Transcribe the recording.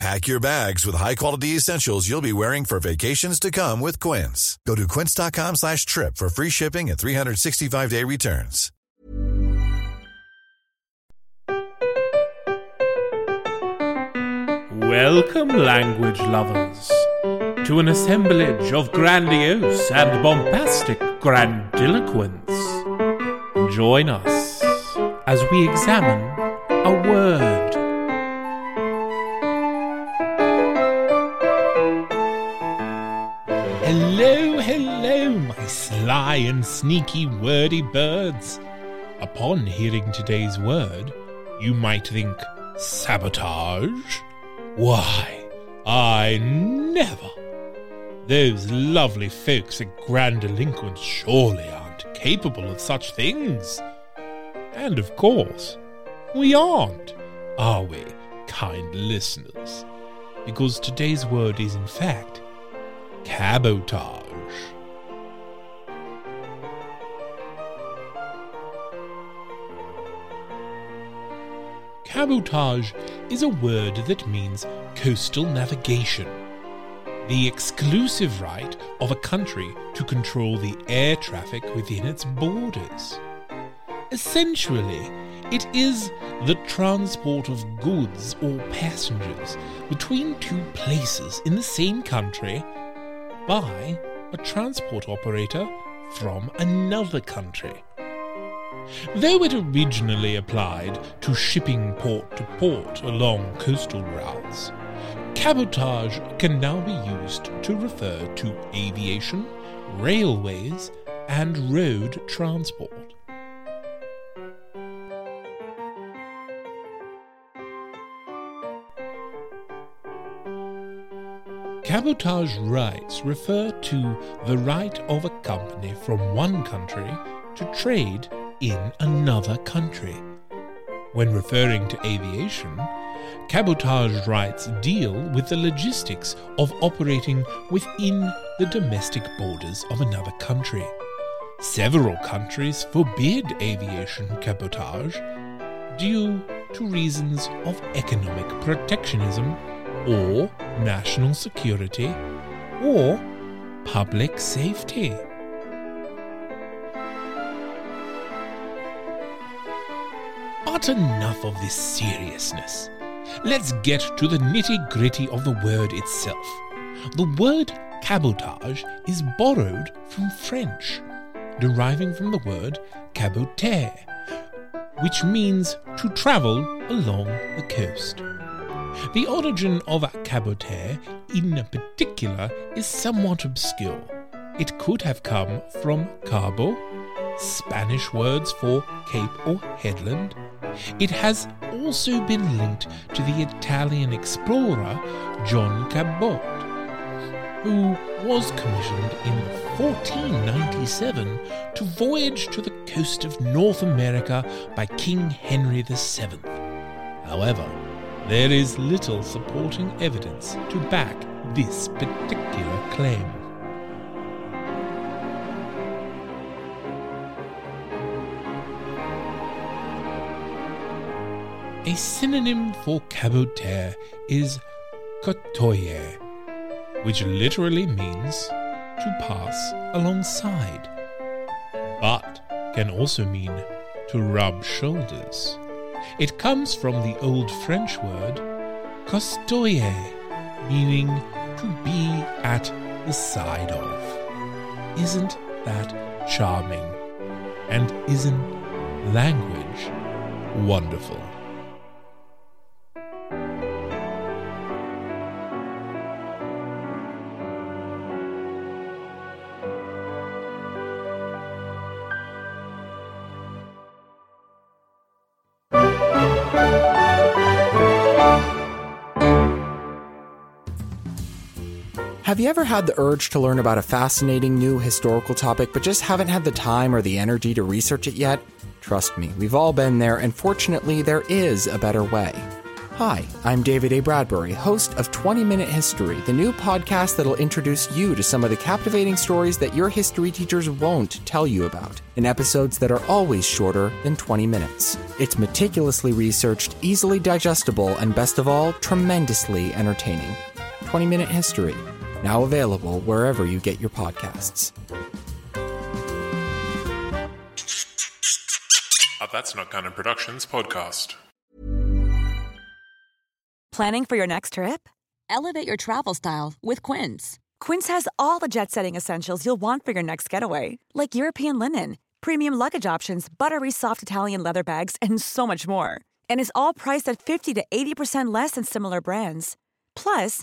Pack your bags with high-quality essentials you'll be wearing for vacations to come with Quince. Go to quince.com slash trip for free shipping and 365-day returns. Welcome, language lovers, to an assemblage of grandiose and bombastic grandiloquence. Join us as we examine a word. Sly and sneaky wordy birds. Upon hearing today's word, you might think sabotage. Why, I never. Those lovely folks at Grand Grandiloquence surely aren't capable of such things. And of course, we aren't, are we, kind listeners? Because today's word is, in fact, cabotage. Cabotage is a word that means coastal navigation, the exclusive right of a country to control the air traffic within its borders. Essentially, it is the transport of goods or passengers between two places in the same country by a transport operator from another country. Though it originally applied to shipping port to port along coastal routes, cabotage can now be used to refer to aviation, railways, and road transport. Cabotage rights refer to the right of a company from one country to trade in another country. When referring to aviation, cabotage rights deal with the logistics of operating within the domestic borders of another country. Several countries forbid aviation cabotage due to reasons of economic protectionism or national security or public safety. Enough of this seriousness. Let's get to the nitty gritty of the word itself. The word cabotage is borrowed from French, deriving from the word caboter, which means to travel along the coast. The origin of a caboter in particular is somewhat obscure. It could have come from cabo, Spanish words for cape or headland. It has also been linked to the Italian explorer John Cabot, who was commissioned in 1497 to voyage to the coast of North America by King Henry VII. However, there is little supporting evidence to back this particular claim. A synonym for caboter is côtoyer, which literally means to pass alongside, but can also mean to rub shoulders. It comes from the Old French word costoyer, meaning to be at the side of. Isn't that charming? And isn't language wonderful? Have you ever had the urge to learn about a fascinating new historical topic but just haven't had the time or the energy to research it yet? Trust me, we've all been there, and fortunately, there is a better way. Hi, I'm David A. Bradbury, host of 20 Minute History, the new podcast that'll introduce you to some of the captivating stories that your history teachers won't tell you about, in episodes that are always shorter than 20 minutes. It's meticulously researched, easily digestible, and best of all, tremendously entertaining. 20 Minute History, now available wherever you get your podcasts. A That's Not Canon Productions podcast. Planning for your next trip? Elevate your travel style with Quince. Quince has all the jet setting essentials you'll want for your next getaway, like European linen, premium luggage options, buttery soft Italian leather bags, and so much more. And is all priced at 50 to 80% less than similar brands. Plus,